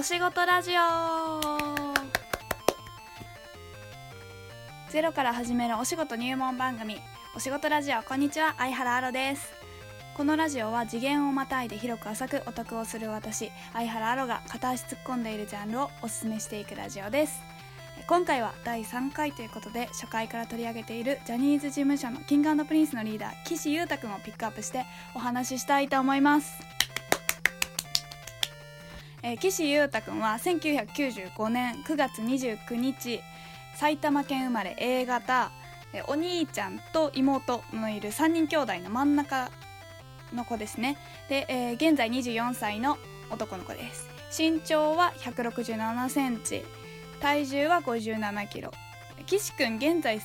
お仕事ラジオ。ゼロから始めるお仕事入門番組。お仕事ラジオこんにちは。相原アロです。このラジオは次元をまたいで広く浅くオタクをする私相原アロが片足突っ込んでいるジャンルをおすすめしていくラジオです。今回は第3回ということで初回から取り上げているジャニーズ事務所の King&Prince のリーダー岸優太くんをピックアップしてお話ししたいと思います。えー、岸優太君は1995年9月29日埼玉県生まれ A 型、えー、お兄ちゃんと妹のいる3人兄弟の真ん中の子ですね。で、えー、現在24歳の男の子です。身長は1 6 7センチ体重は5 7キロ。岸君現在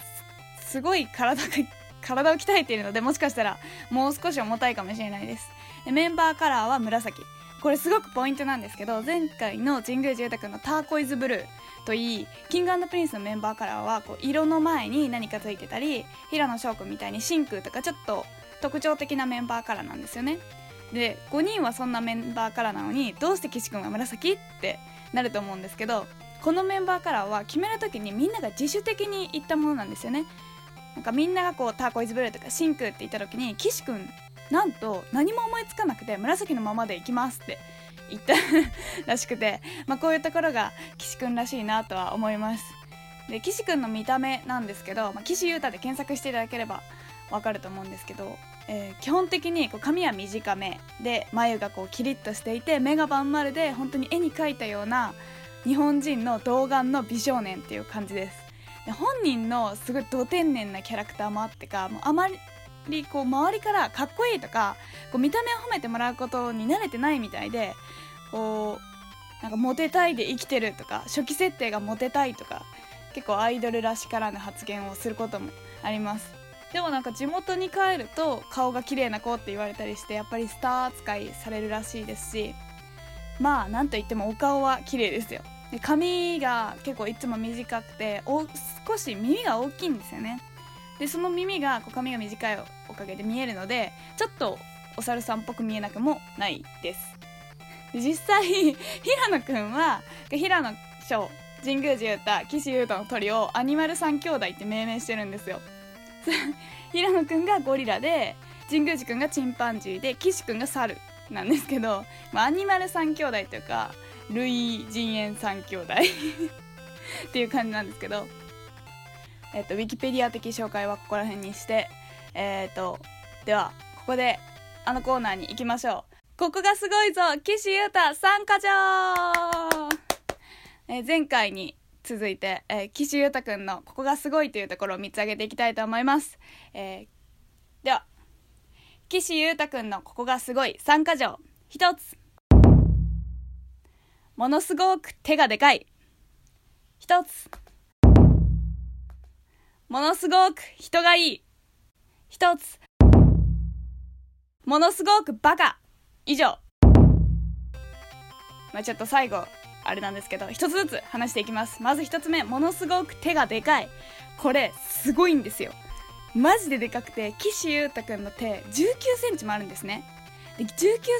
すごい体が 体を鍛えているのでもしかしたらもう少し重たいかもしれないです。でメンバーカラーは紫。これすごくポイントなんですけど前回の神宮寺太君のターコイズブルーといい King&Prince のメンバーカラーはこう色の前に何かついてたり平野翔君みたいに真空とかちょっと特徴的なメンバーカラーなんですよね。で5人はそんなメンバーカラーなのにどうして岸君は紫ってなると思うんですけどこのメンバーカラーは決める時にみんなが自主的に言ったものなんですよね。なんかみんながこうターコイズブルーとか真空って言った時に岸君なんと何も思いつかなくて紫のままでいきますって言ったらしくて、まあ、こういうところが岸くんらしいなとは思います。で岸くんの見た目なんですけど、まあ、岸優太で検索していただければわかると思うんですけど、えー、基本的にこう髪は短めで眉がこうキリッとしていて目がまん丸で本当に絵に描いたような日本人の童顔の美少年っていう感じです。で本人のすごいど天然なキャラクターもあってかもうあまりりこう周りからかっこいいとかこう見た目を褒めてもらうことに慣れてないみたいでこうなんかモテたいで生きてるとか初期設定がモテたいとか結構アイドルらしからぬ発言をすることもあります。でもなんか地元に帰ると顔が綺麗な子って言われたりしてやっぱりスター扱いされるらしいですしまあなんといってもお顔は綺麗ですよ。で髪が結構いつも短くてお少し耳が大きいんですよね。でその耳がこう髪が短いおかげで見えるのでちょっとお猿さんっぽく見えなくもないです。実際平野くんは平野翔神宮寺雄太岸優太の鳥をアニマル三兄弟って命名してるんですよ。平野くんがゴリラで神宮寺くんがチンパンジーで岸くんが猿なんですけど、まあ、アニマル三兄弟というか類人猿三兄弟 っていう感じなんですけど。えっと、ウィキペディア的紹介はここら辺にして、えっ、ー、と、では、ここで、あのコーナーに行きましょう。ここがすごいぞ岸優太参加状えー、前回に続いて、えー、岸優太くんのここがすごいというところを3つ挙げていきたいと思います。えー、では、岸優太くんのここがすごい参加状1つ。ものすごく手がでかい。1つ。ものすごく人がいい。一つ。ものすごくバカ。以上。まあちょっと最後、あれなんですけど、一つずつ話していきます。まず一つ目、ものすごく手がでかい。これ、すごいんですよ。マジででかくて、岸優太くんの手、19センチもあるんですね。で19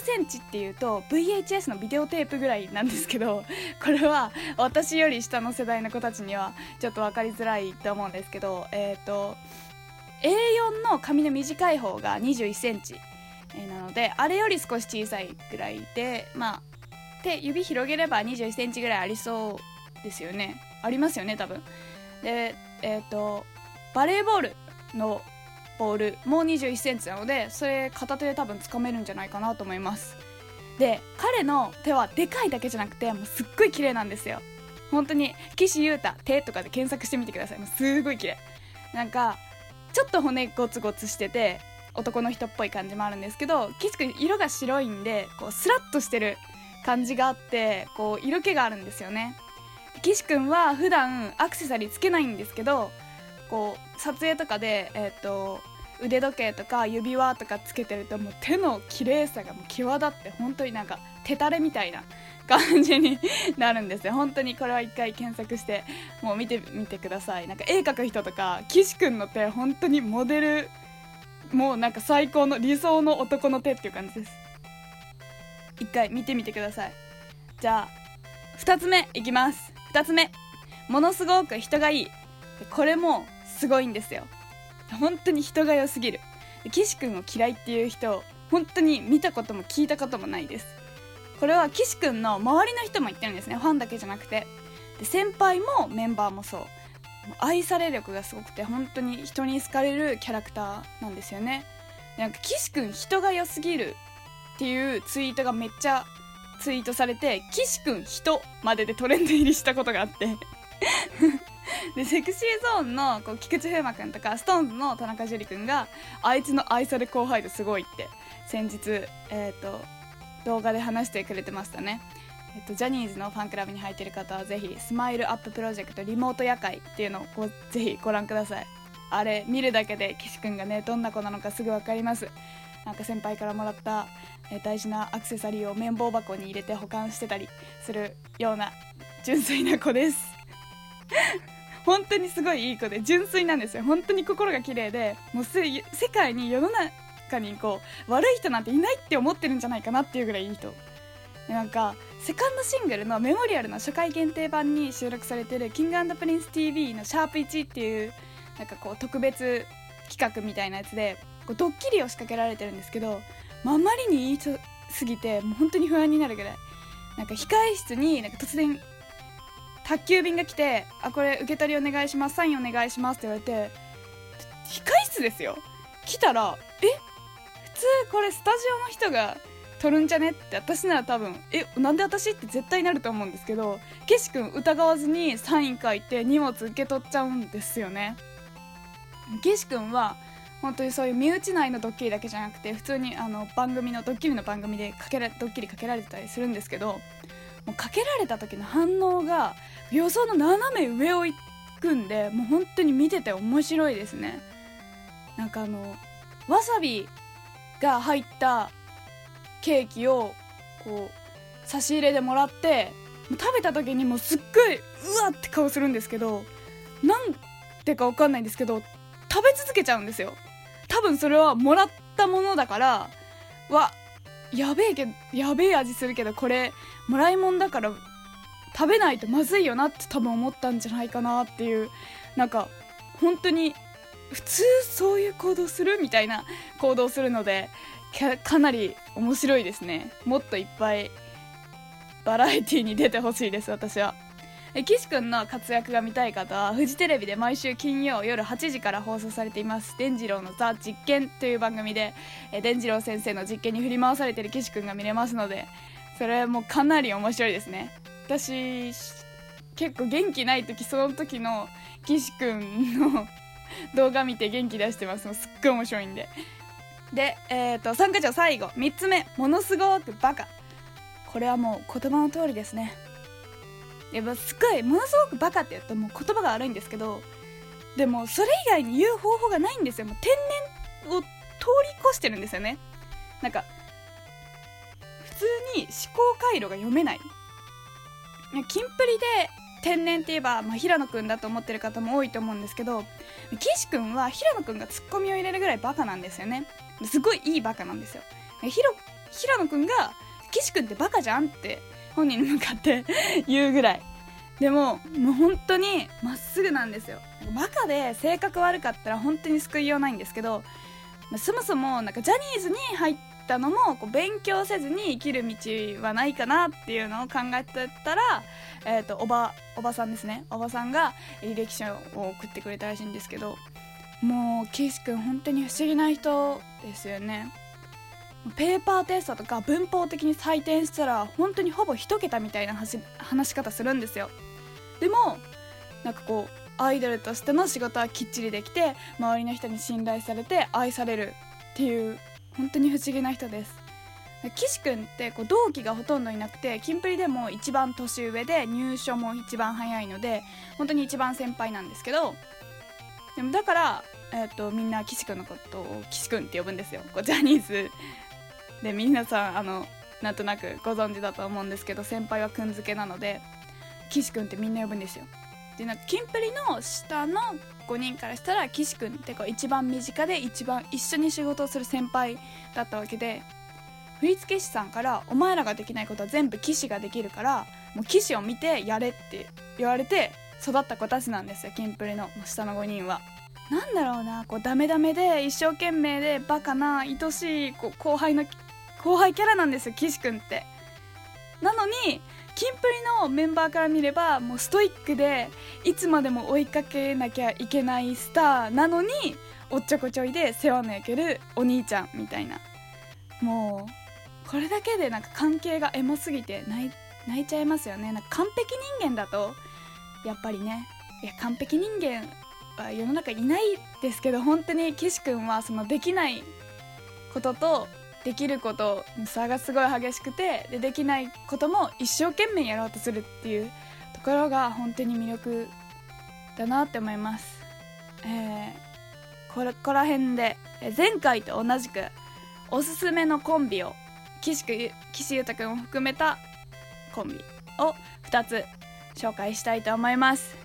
センチっていうと VHS のビデオテープぐらいなんですけど これは私より下の世代の子たちにはちょっと分かりづらいと思うんですけどえっ、ー、と A4 の紙の短い方が21センチ。なのであれより少し小さいぐらいでまあ手指広げれば21センチぐらいありそうですよね。ありますよね多分。でえっ、ー、とバレーボールのボールも2 1センチなのでそれ片手で多分つかめるんじゃないかなと思います。で彼の手はでかいだけじゃなくてもうすっごい綺麗なんですよ。本当に岸優太手とかで検索してみてください。もうすごい綺麗。なんかちょっと骨ゴツゴツしてて男の人っぽい感じもあるんですけど岸く色が白いんでこうスラッとしてる感じがあってこう色気があるんですよね。岸くんは普段アクセサリーつけないんですけどこう撮影とかで、えーと、腕時計とか指輪とかつけてるともう手の綺麗さがもう際立って本当になんか手垂れみたいな感じになるんですよ。本当にこれは一回検索してもう見てみてください。なんか絵描く人とか岸くんの手本当にモデルもうなんか最高の理想の男の手っていう感じです。一回見てみてください。じゃあ2つ目いきます。2つ目。ものすごく人がいい。これもすごいんですよ。本当に人が良すぎる。岸君を嫌いっていう人本当に見たことも聞いたこともないです。これは岸君の周りの人も言ってるんですね。ファンだけじゃなくて。で先輩もメンバーもそう。愛され力がすごくて本当に人に好かれるキャラクターなんですよね。なんか岸君人が良すぎるっていうツイートがめっちゃツイートされて岸君人まででトレンド入りしたことがあって。でセクシーゾーンのこう菊池風磨君とか SixTONES の田中樹君があいつの愛され後輩度すごいって先日、えーと、動画で話してくれてましたね。えっと、ジャニーズのファンクラブに入っている方はぜひスマイルアッププロジェクトリモート夜会っていうのをこうぜひご覧ください。あれ見るだけで岸君がねどんな子なのかすぐ分かります。なんか先輩からもらった、え大事なアクセサリーを綿棒箱に入れて保管してたりするような純粋な子です。本当にすごいいい子で純粋なんですよ。本当に心が綺麗でもう世界に世の中にこう悪い人なんていないって思ってるんじゃないかなっていうぐらいいい人。でなんかセカンドシングルのメモリアルの初回限定版に収録されてる King&Prince TV の「シャープ #1」っていうなんかこう特別企画みたいなやつでこうドッキリを仕掛けられてるんですけど、まあ、まりにいい人すぎてもう本当に不安になるぐらい。なんか控え室になんか突然宅急便が来て「あこれ受け取りお願いしますサインお願いします」って言われて控室ですよ。来たら「えこれスタジオの人が取るんじゃね?」って私なら多分「えなんで私?」って絶対なると思うんですけど岸君疑わずにサイン書いて荷物受け取っちゃうんですよね岸君は本当にそういう身内内のドッキリだけじゃなくて普通にあの番組のドッキリの番組でかけらドッキリかけられてたりするんですけどもうかけられた時の反応が予想の斜め上を行くんでもう本当に見てて面白いですねなんかあのわさびが入ったケーキをこう差し入れでもらって食べた時にもうすっごいうわって顔するんですけどなんてか分かんないんですけど食べ続けちゃうんですよ。多分それはもらったものだからわやべえけどやべえ味するけどこれもらいもんだから食べないとまずいよなって多分思ったんじゃないかなっていうなんか本当に普通そういう行動するみたいな行動するのでかなり面白いですね。もっといっぱいバラエティーに出てほしいです私は。え岸くんの活躍が見たい方はフジテレビで毎週金曜夜8時から放送されています伝次郎のザ実験という番組でえ伝次郎先生の実験に振り回されてる岸くんが見れますのでそれもかなり面白いですね。私結構元気ない時その時の岸くんの動画見て元気出してます。もうすっごい面白いんで。で、えーと、参加者最後。3つ目。ものすごくバカ。これはもう言葉の通りですね。やっぱすごいものすごくバカって言うともう言葉が悪いんですけどでもそれ以外に言う方法がないんですよ。もう天然を通り越してるんですよね。なんか普通に思考回路が読めない。キンプリで天然って言えば、まあ、平野くんだと思ってる方も多いと思うんですけど岸くんは平野くんがツッコミを入れるぐらいバカなんですよね。すごいいいバカなんですよ。平野くんが岸くんってバカじゃんって本人に向かって 言うぐらい。でももう本当にまっすぐなんですよ。バカで性格悪かったら本当に救いようないんですけどそもそもなんかジャニーズに入ったのもこう勉強せずに生きる道はないかなっていうのを考えてたら、えーと、おばおばさんですね。おばさんが履歴書を送ってくれたらしいんですけどもう岸君本当に不思議な人ですよね。ペーパーテストとか文法的に採点したら本当にほぼ1桁みたいな話し方するんですよ。でもなんかこうアイドルとしての仕事はきっちりできて周りの人に信頼されて愛されるっていう本当に不思議な人です。岸君ってこう同期がほとんどいなくてキンプリでも一番年上で入所も一番早いので本当に一番先輩なんですけどでもだから、えーと、みんな岸君のことを岸君って呼ぶんですよ。こうジャニーズ。で皆さんあのなんとなくご存知だと思うんですけど先輩はくんづけなので岸君ってみんな呼ぶんですよ。でなんかキンプリの下の5人からしたら岸君ってこう一番身近で一番一緒に仕事をする先輩だったわけで振付師さんから「お前らができないことは全部岸ができるからもう騎士を見てやれって言われて育った子たちなんですよキンプリの下の5人は。なんだろうなこうダメダメで一生懸命でバカな愛しいこう後輩の後輩キャラなんですよ岸君って。なのにキンプリのメンバーから見ればもうストイックでいつまでも追いかけなきゃいけないスターなのにおっちょこちょいで世話の焼けるお兄ちゃんみたいな。もうこれだけでなんか関係がエモすぎて泣いちゃいますよね。なんか完璧人間だとやっぱりねいや完璧人間は世の中いないですけど本当に岸君はそのできないこととできることの差がすごい激しくてでできないことも一生懸命やろうとするっていうところが本当に魅力だなって思います。えー、ここら辺で前回と同じくおすすめのコンビを岸岸優太くんを含めたコンビを2つ紹介したいと思います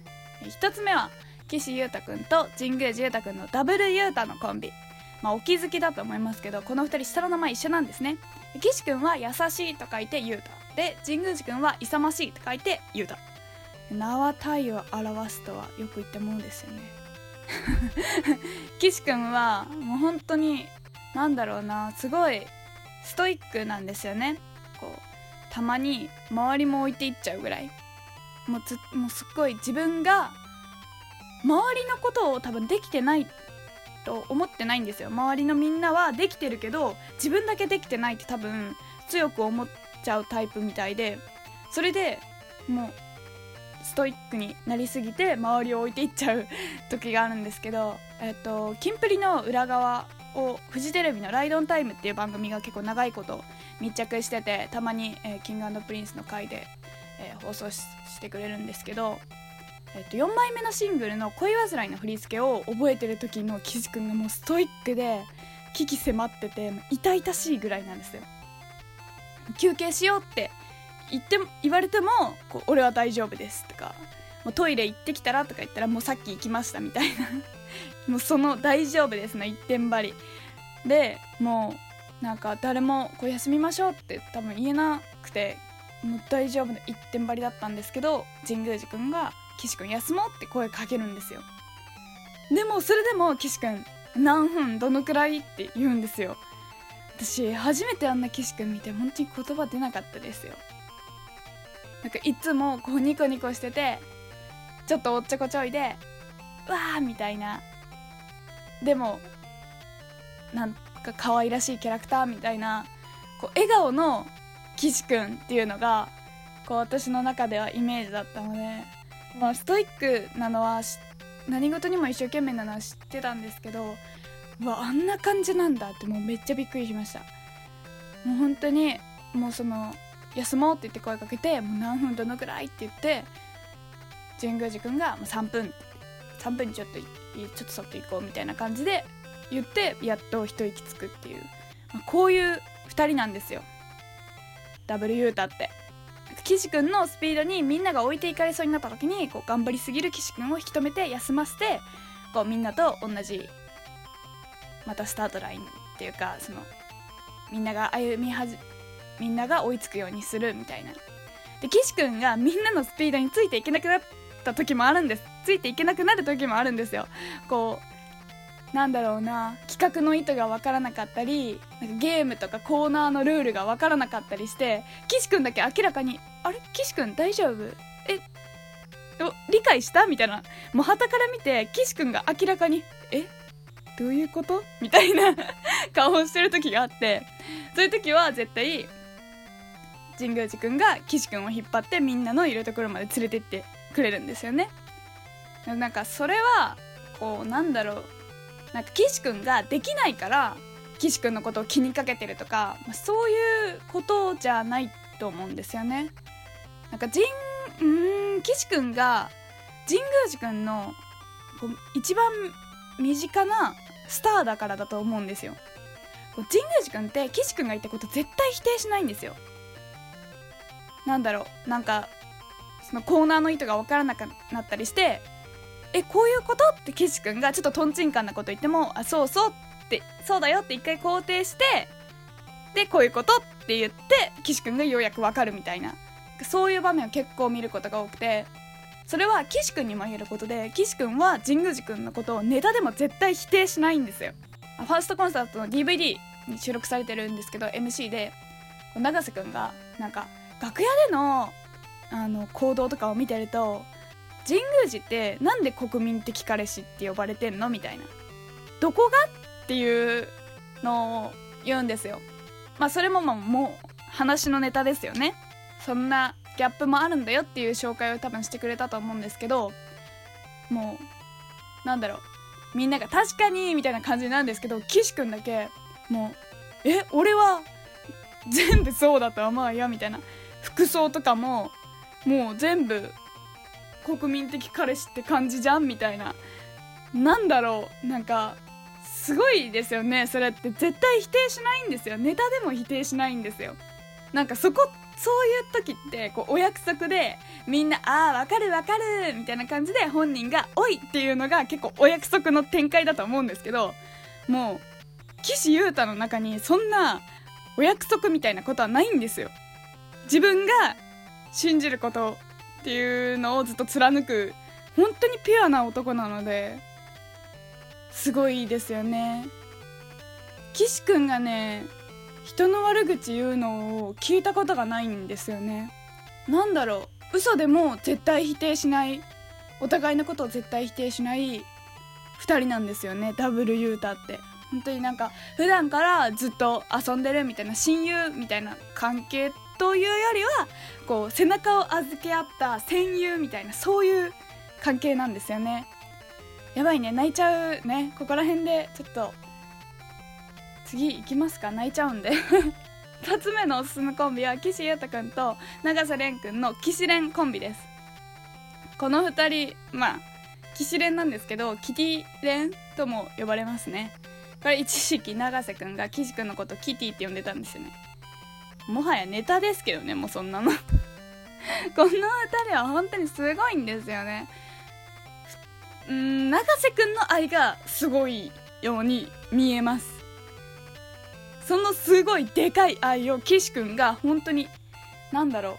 1つ目は岸優太くんと神宮寺優太くんのダブル優太のコンビまあ、お気づきだと思いますけどこの2人下の名前一緒なんですね。岸くんは優しいと書いて優太で神宮寺くんは勇ましいと書いて優太名は体を表すとはよく言ったものですよね。岸くんはもう本当に何だろうなすごいストイックなんですよね。こうたまに周りも置いていっちゃうぐらい。もうずもうすっごい自分が周りのことを多分できてないと思ってないんですよ。周りのみんなはできてるけど自分だけできてないって多分強く思っちゃうタイプみたいでそれでもうストイックになりすぎて周りを置いていっちゃう時があるんですけど、えっと、キンプリの裏側をフジテレビの「ライドオンタイム」っていう番組が結構長いこと密着しててたまに、えー、キングプリンスの回で、えー、放送してくれるんですけど、えっと、4枚目のシングルの「恋煩い」の振り付けを覚えてる時の岸君がもうストイックで危機迫ってて痛々しいぐらいなんですよ。休憩しようって言って言われても「俺は大丈夫です」とか「もうトイレ行ってきたら?」とか言ったら「もうさっき行きました」みたいな もうその「大丈夫です」の一点張りでもうなんか誰もこう休みましょうって多分言えなくてもう大丈夫の一点張りだったんですけど神宮寺君が「岸君休もう」って声かけるんですよ。でもそれでも岸君何分どのくらいって言うんですよ。私初めてあんな岸君見て本当に言葉出なかったですよ。なんかいつもこうニコニコしててちょっとおっちょこちょいでわーみたいな。でもなんか可愛らしいキャラクターみたいなこう笑顔の岸くんっていうのがこう私の中ではイメージだったので、まあ、ストイックなのは何事にも一生懸命なのは知ってたんですけどうわあんな感じなんだってもうめっちゃびっくりしました。もう本当にもうその休もうって言って声かけてもう何分どのくらいって言って神宮寺君が3分3分にちょっとちょっとそっと行こうみたいな感じで言ってやっと一息つくっていう、まあ、こういう2人なんですよ。W ユータって。岸君のスピードにみんなが置いていかれそうになった時にこう頑張りすぎる岸君を引き止めて休ませてこうみんなと同じまたスタートラインっていうかそのみんなが歩みはじみんなが追いつくようにするみたいな。で岸君がみんなのスピードについていけなくなった時もあるんです。ついていけなくなる時もあるんですよ。こうなんだろうな企画の意図が分からなかったりなんかゲームとかコーナーのルールが分からなかったりして岸君だけ明らかに「あれ岸君大丈夫？え理解した?」みたいな。もうはたから見て岸君が明らかに「えどういうこと?」みたいな 顔をしてる時があって。そういう時は絶対神宮寺くんが岸くんを引っ張ってみんなのいるところまで連れてってくれるんですよね。なんかそれはこうなんだろう。なんか岸くんができないから岸くんのことを気にかけてるとか、ま、そういうことじゃないと思うんですよね。なんか神うん岸くんが神宮寺くんのこう一番身近なスターだからだと思うんですよ。神宮寺くんって岸くんが言ったこと絶対否定しないんですよ。なんだろうなんかそのコーナーの意図が分からなくなったりして「えこういうこと?」って岸君がちょっととんちんかんなこと言っても「あそうそう」って「そうだよ」って一回肯定してでこういうこと？って言って岸君がようやく分かるみたいな。そういう場面を結構見ることが多くてそれは岸君にも言えることで岸君は神宮寺君のことをネタでも絶対否定しないんですよ。ファーストコンサートの DVD に収録されてるんですけど MC で永瀬君がなんか楽屋でのあの行動とかを見てると神宮寺ってなんで国民的彼氏って呼ばれてんのみたいなどこがっていうのを言うんですよ。まあそれもまあもう話のネタですよね。そんなギャップもあるんだよっていう紹介を多分してくれたと思うんですけどもうなんだろうみんなが「確かに」みたいな感じなんですけど岸君だけもう「え俺は全部そうだと思うよ」みたいな。服装とかももう全部国民的彼氏って感じじゃんみたいな。なんだろうなんかすごいですよね。それって絶対否定しないんですよ。ネタでも否定しないんですよ。なんかそこそういう時ってこうお約束でみんな「ああわかるわかる」みたいな感じで本人が「おい!」っていうのが結構お約束の展開だと思うんですけどもう岸優太の中にそんなお約束みたいなことはないんですよ自分が信じることっていうのをずっと貫く本当にピュアな男なのですごいですよね岸くんがね人の悪口言うのを聞いたことがないんですよね。なんだろう。嘘でも絶対否定しない。お互いのことを絶対否定しない。2人なんですよね。ダブルユータって。本当になんか普段からずっと遊んでるみたいな親友みたいな関係というよりはこう背中を預け合った戦友みたいなそういう関係なんですよね。やばいね。泣いちゃうね。ここら辺でちょっと次行きますか？泣いちゃうんで。2つ目のおすすめコンビは岸優太くんと永瀬廉くんの岸連コンビです。この2人まあ岸連なんですけどキティ連とも呼ばれますね。これ一時期永瀬くんが岸くんのことキティって呼んでたんですよね。もはやネタですけどねもうそんなの。この2人は本当にすごいんですよね。うん永瀬くんの愛がすごいように見えます。そのすごいでかい愛を岸くんが本当に何だろう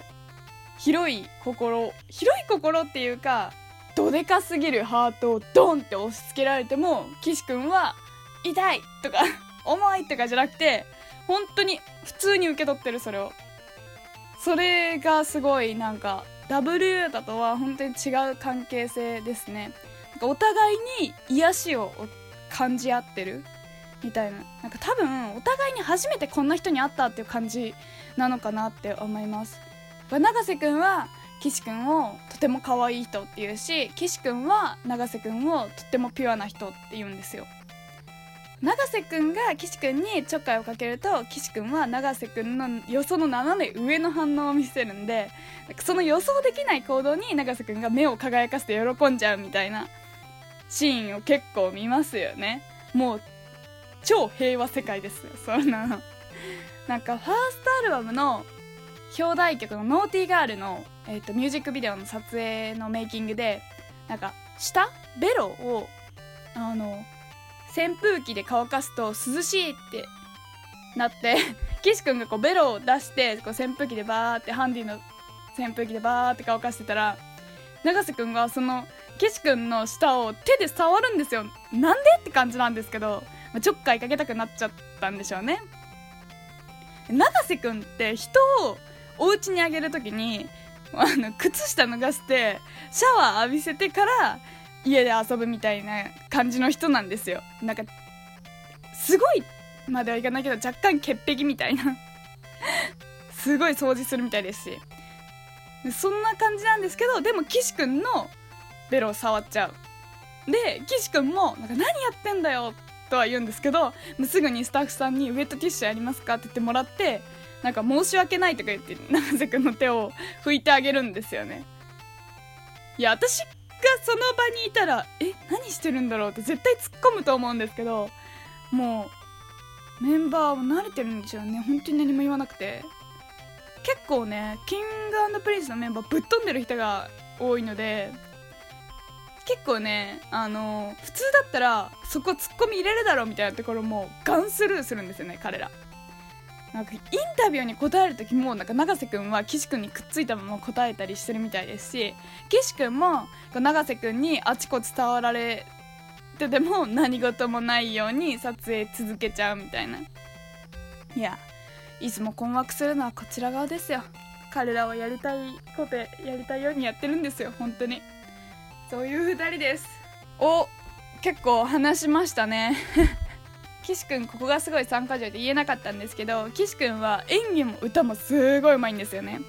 広い心広い心っていうかどでかすぎるハートをドンって押し付けられても岸くんは痛いとか 重いとかじゃなくて本当に普通に受け取ってるそれを。それがすごいなんか W だとは本当に違う関係性ですね。お互いに癒しを感じ合ってる。みたいな。なんか多分お互いに初めてこんな人に会ったっていう感じなのかなって思います。永瀬くんは岸くんをとても可愛い人っていうし岸くんは永瀬くんをとってもピュアな人って言うんですよ。永瀬くんが岸くんにちょっかいをかけると岸くんは永瀬くんの予想の斜め上の反応を見せるんでその予想できない行動に永瀬くんが目を輝かせて喜んじゃうみたいなシーンを結構見ますよね。もう超平和世界ですよそんなの。なんかファーストアルバムの表題曲の「ノーティーガールの」えーと、ミュージックビデオの撮影のメイキングでなんか下ベロをあの扇風機で乾かすと涼しいってなって岸君がこうベロを出してこう扇風機でバーってハンディの扇風機でバーって乾かしてたら永瀬君がその岸君の舌を手で触るんですよ。なんで？って感じなんですけどちょっかいかけたくなっちゃったんでしょうね。永瀬君って人をお家にあげる時にあの靴下脱がしてシャワー浴びせてから家で遊ぶみたいな感じの人なんですよ。なんかすごいまではいかないけど若干潔癖みたいな。すごい掃除するみたいですし。そんな感じなんですけどでも岸くんのベロを触っちゃう。で岸くんもなんか何やってんだよとは言うんですけどすぐにスタッフさんに「ウェットティッシュありますか?」って言ってもらってなんか申し訳ないとか言って永瀬くんの手を拭いてあげるんですよねいや私がその場にいたらえ何してるんだろうって絶対突っ込むと思うんですけどもうメンバーも慣れてるんですよね本当に何も言わなくて結構ねキングプリンスのメンバーぶっ飛んでる人が多いので結構ねあの普通だったらそこツッコミ入れるだろうみたいなところもガンスルーするんですよね彼ら。なんかインタビューに答える時もなんか永瀬くんは岸くんにくっついたまま答えたりしてるみたいですし岸くんも永瀬くんにあちこち触られてでも何事もないように撮影続けちゃうみたいな。いやいつも困惑するのはこちら側ですよ。彼らはやりたいことやりたいようにやってるんですよ本当に。そういう2人です。お結構話しましたね。岸くんここがすごい参加条で言えなかったんですけど岸くんは演技も歌もすごいうまいんですよね。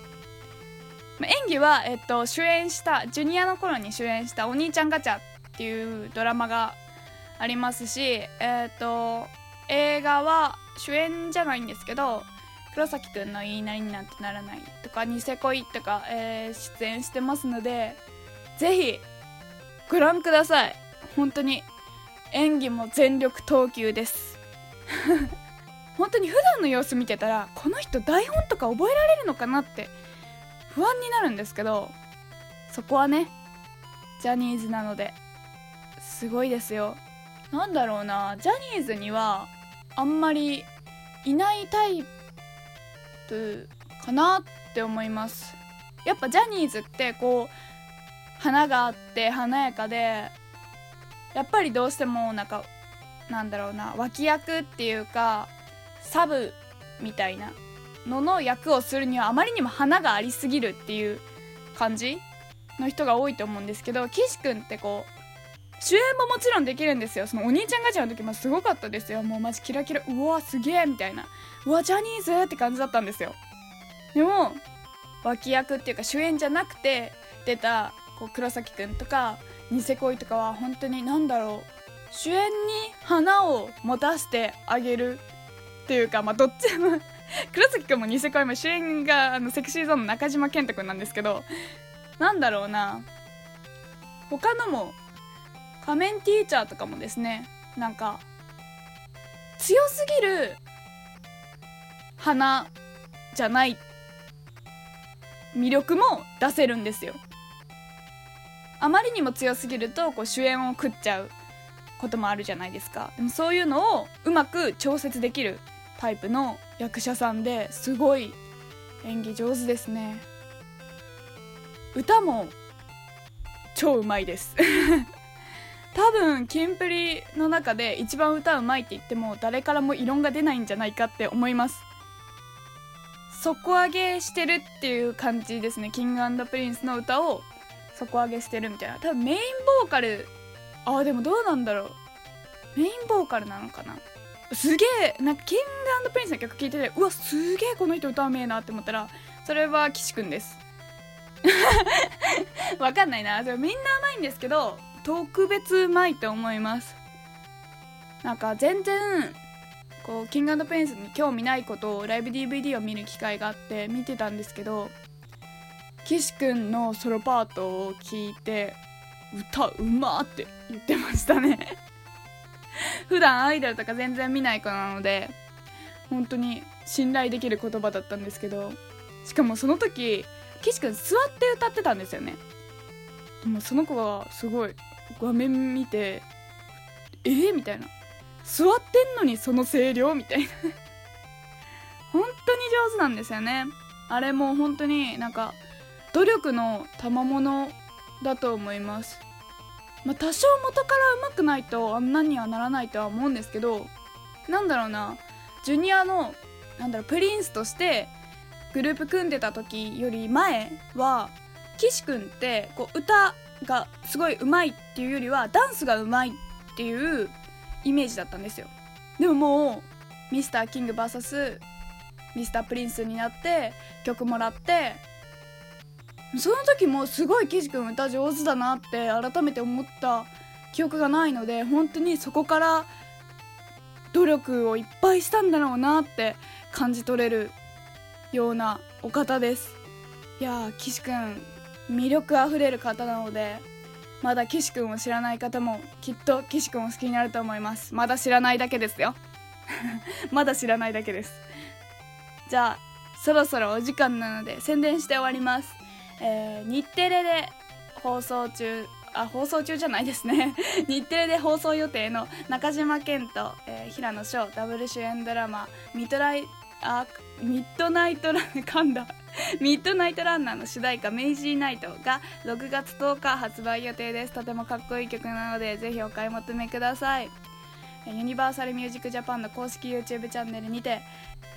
演技は、えっと、主演したジュニアの頃に主演した「お兄ちゃんガチャ」っていうドラマがありますし、えっと映画は主演じゃないんですけど黒崎くんの言いなりになんてならないとかニセ恋とか、えー、出演してますのでぜひご覧ください。本当に。演技も全力投球です。本当に普段の様子見てたらこの人台本とか覚えられるのかなって不安になるんですけどそこはねジャニーズなのですごいですよ。なんだろうなジャニーズにはあんまりいないタイプかなって思います。やっぱジャニーズってこう花があって華やかでやっぱりどうしてもなんかなんだろうな脇役っていうかサブみたいなのの役をするにはあまりにも花がありすぎるっていう感じの人が多いと思うんですけど岸君ってこう主演ももちろんできるんですよ。そのお兄ちゃんガチャの時もすごかったですよ。もうマジキラキラうわすげえみたいな。うわジャニーズって感じだったんですよ。でも脇役っていうか主演じゃなくて出たこう黒崎くんとかニセ恋とかは本当に何だろう主演に花を持たせてあげるっていうかまあどっちも 黒崎くんもニセ恋も主演があのセクシーゾーンの中島健人くんなんですけどなんだろうな他のも仮面ティーチャーとかもですねなんか強すぎる花じゃない魅力も出せるんですよ。あまりにも強すぎるとこう主演を食っちゃうこともあるじゃないですか。でもそういうのをうまく調節できるタイプの役者さんですごい演技上手ですね。歌も超うまいです。多分キンプリの中で一番歌うまいって言っても誰からも異論が出ないんじゃないかって思います。底上げしてるっていう感じですね。King&Prince の歌を底上げしてるみたいな。多分メインボーカルあーでもどうなんだろう。メインボーカルなのかな。すげえなんかキングプリンスの曲聴いててうわすげえこの人歌うめえなって思ったらそれは岸くんです。わかんないな。でもみんなうまいんですけど特別うまいと思います。なんか全然こうキングプリンスに興味ないことをライブ DVD を見る機会があって見てたんですけど岸くんのソロパートを聞いて歌うまって言ってましたね。普段アイドルとか全然見ない子なので本当に信頼できる言葉だったんですけどしかもその時岸くん座って歌ってたんですよね。でもその子がすごい画面見てえー、みたいな。座ってんのにその声量みたいな。本当に上手なんですよね。あれも本当になんか努力の賜物だと思います、まあ、多少元から上手くないとあんなにはならないとは思うんですけどなんだろうなジュニアのなんだろうプリンスとしてグループ組んでた時より前は岸くんってこう歌がすごい上手いっていうよりはダンスが上手いっていうイメージだったんですよ。でももうミスターキング VS ミスタープリンスになって曲もらってその時もすごい岸君歌上手だなって改めて思った記憶がないので本当にそこから努力をいっぱいしたんだろうなって感じ取れるようなお方です。いやー岸君魅力あふれる方なのでまだ岸君を知らない方もきっと岸君を好きになると思います。まだ知らないだけですよ。まだ知らないだけです。じゃあそろそろお時間なので宣伝して終わります。えー、日テレで放送中あ放送中じゃないですね。日テレで放送予定の中島健と、えー、平野翔ダブル主演ドラマ「ミッドライあミッドナイトラン噛んだ。ミッドナイトランナーの主題歌「メイジーナイト」が6月10日発売予定です。とてもかっこいい曲なのでぜひお買い求めください。ユニバーサル・ミュージック・ジャパンの公式 YouTube チャンネルにて、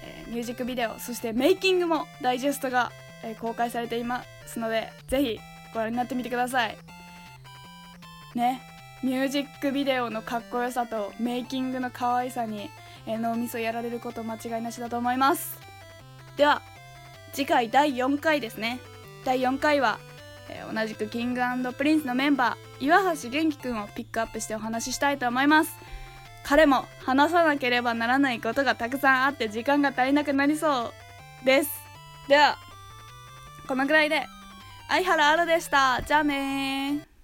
えー、ミュージックビデオそしてメイキングもダイジェストが、えー、公開されています。のでぜひご覧になってみてください。ねミュージックビデオのかっこよさとメイキングの可愛さに、え、脳みそやられること間違いなしだと思います。では次回第4回ですね。第4回は、えー、同じく King&Prince のメンバー岩橋元気くんをピックアップしてお話ししたいと思います。彼も話さなければならないことがたくさんあって時間が足りなくなりそうです。ではこのぐらいで相原アラでした。じゃあね